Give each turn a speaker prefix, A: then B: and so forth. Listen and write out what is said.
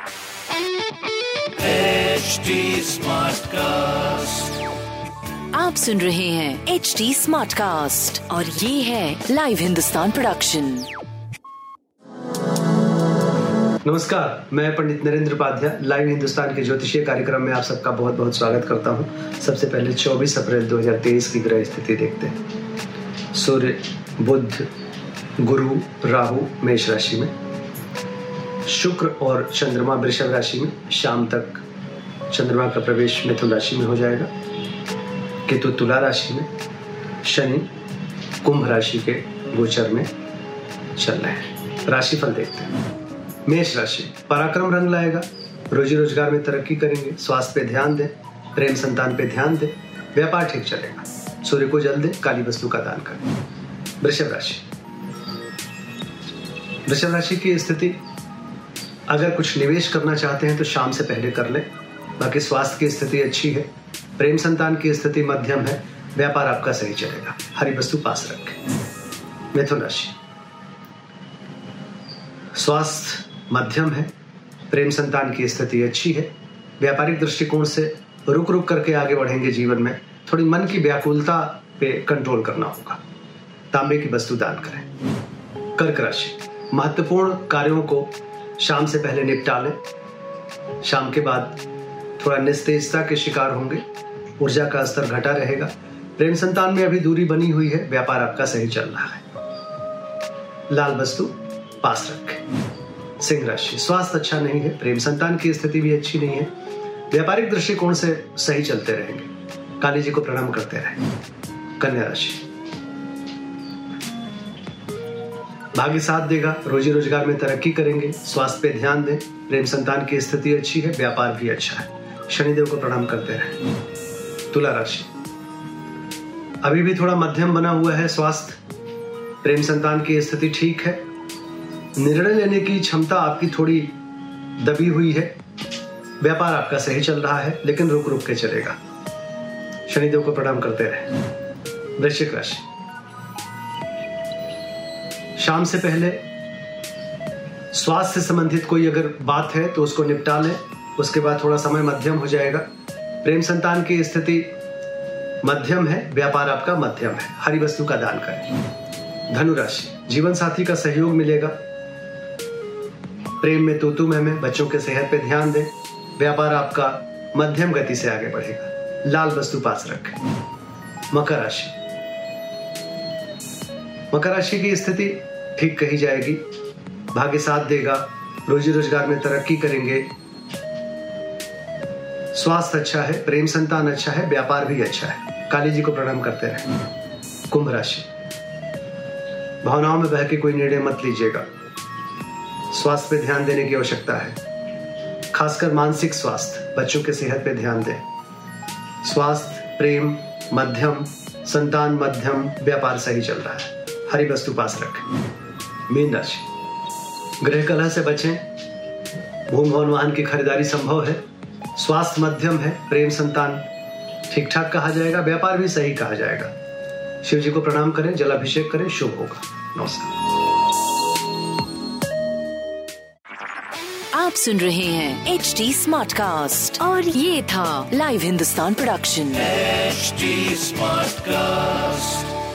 A: HD Smartcast.
B: आप सुन रहे हैं एच डी स्मार्ट कास्ट और ये है लाइव हिंदुस्तान प्रोडक्शन
C: नमस्कार मैं पंडित नरेंद्र उपाध्याय लाइव हिंदुस्तान के ज्योतिषीय कार्यक्रम में आप सबका बहुत बहुत स्वागत करता हूँ। सबसे पहले 24 अप्रैल 2023 की ग्रह स्थिति देखते हैं। सूर्य बुध गुरु राहु मेष राशि में। शुक्र और चंद्रमा वृषभ राशि में शाम तक चंद्रमा का प्रवेश मिथुन राशि में हो जाएगा। केतु तुला राशि में शनि कुंभ राशि के गोचर में चल रहे हैं। राशिफल देखते हैं। मेष राशि पराक्रम रंग लाएगा। रोजी रोज़गार में तरक्की करेंगे। स्वास्थ्य पे ध्यान दें। प्रेम संतान पे ध्यान दें। व्यापार ठीक चलेगा। सूर्य को जल दें। काली वस्तु का दान करें। वृषभ राशि। वृषभ राशि की स्थिति अगर कुछ निवेश करना चाहते हैं तो शाम से पहले कर लें। बाकी स्वास्थ्य की स्थिति अच्छी है। प्रेम संतान की स्थिति मध्यम है। व्यापार आपका सही चलेगा। हरी वस्तु पास रखें। मिथुन राशि। स्वास्थ्य मध्यम है। प्रेम संतान की स्थिति अच्छी है। व्यापारिक दृष्टिकोण से रुक रुक करके आगे बढ़ेंगे जीवन में। थोड़ी मन की व्याकुलता पे कंट्रोल करना होगा। तांबे की वस्तु दान करें। कर्क राशि। महत्वपूर्ण कार्यों को शाम से पहले निपटा लें। शाम के बाद थोड़ा निस्तेजता के शिकार होंगे। ऊर्जा का स्तर घटा रहेगा। प्रेम संतान में अभी दूरी बनी हुई है। व्यापार आपका सही चल रहा है। लाल वस्तु, पास रखें। सिंह राशि, स्वास्थ्य अच्छा नहीं है। प्रेम संतान की स्थिति भी अच्छी नहीं है। व्यापारिक दृष्टिकोण से सही चलते रहेंगे। काली जी को प्रणाम करते रहें। कन्या राशि भाग्य साथ देगा। रोजी रोज़गार में तरक्की करेंगे। स्वास्थ्य पे ध्यान दें। प्रेम संतान की स्थिति अच्छी है, व्यापार भी अच्छा है। शनिदेव को प्रणाम करते रहे। तुला राशि। अभी भी थोड़ा मध्यम बना हुआ है स्वास्थ्य। प्रेम संतान की स्थिति ठीक है। निर्णय लेने की क्षमता आपकी थोड़ी दबी हुई है। व्यापार आपका सही चल रहा है, लेकिन रुक रुक के चलेगा। शनिदेव को प्रणाम करते रहे। वृश्चिक राशि। शाम से पहले स्वास्थ्य से संबंधित कोई अगर बात है तो उसको निपटा लें। उसके बाद थोड़ा समय मध्यम हो जाएगा। प्रेम संतान की स्थिति मध्यम है व्यापार आपका मध्यम है। हरी वस्तु का दान करें। धनु राशि जीवन साथी का सहयोग मिलेगा। प्रेम में तूतु में, में बच्चों के सेहत पे ध्यान दें। व्यापार आपका मध्यम गति से आगे बढ़ेगा। लाल वस्तु पास रखें। मकर राशि। मकर राशि की स्थिति ठीक कही जाएगी। भाग्य साथ देगा, रोजी रोज़गार में तरक्की करेंगे। स्वास्थ्य अच्छा है, प्रेम संतान अच्छा है, व्यापार भी अच्छा है। काली जी को प्रणाम करते रहे। कुंभ राशि। भावनाओं में बह के कोई निर्णय मत लीजिएगा। स्वास्थ्य पे ध्यान देने की आवश्यकता है। खासकर मानसिक स्वास्थ्य, बच्चों के सेहत पे ध्यान दें। स्वास्थ्य, प्रेम, मध्यम, संतान मध्यम, व्यापार सही चल रहा है। हरी वस्तु पास रखें। मीन राशि गृह कलह से बचें। भूम भवन वाहन की खरीदारी संभव है। स्वास्थ्य मध्यम है प्रेम संतान। ठीक ठाक कहा जाएगा व्यापार भी सही कहा जाएगा। शिव जी को प्रणाम करें जलाभिषेक करें शुभ होगा। नमस्कार।
B: आप सुन रहे हैं एच डी स्मार्ट कास्ट और ये था live Hindustan production
A: HD Smartcast.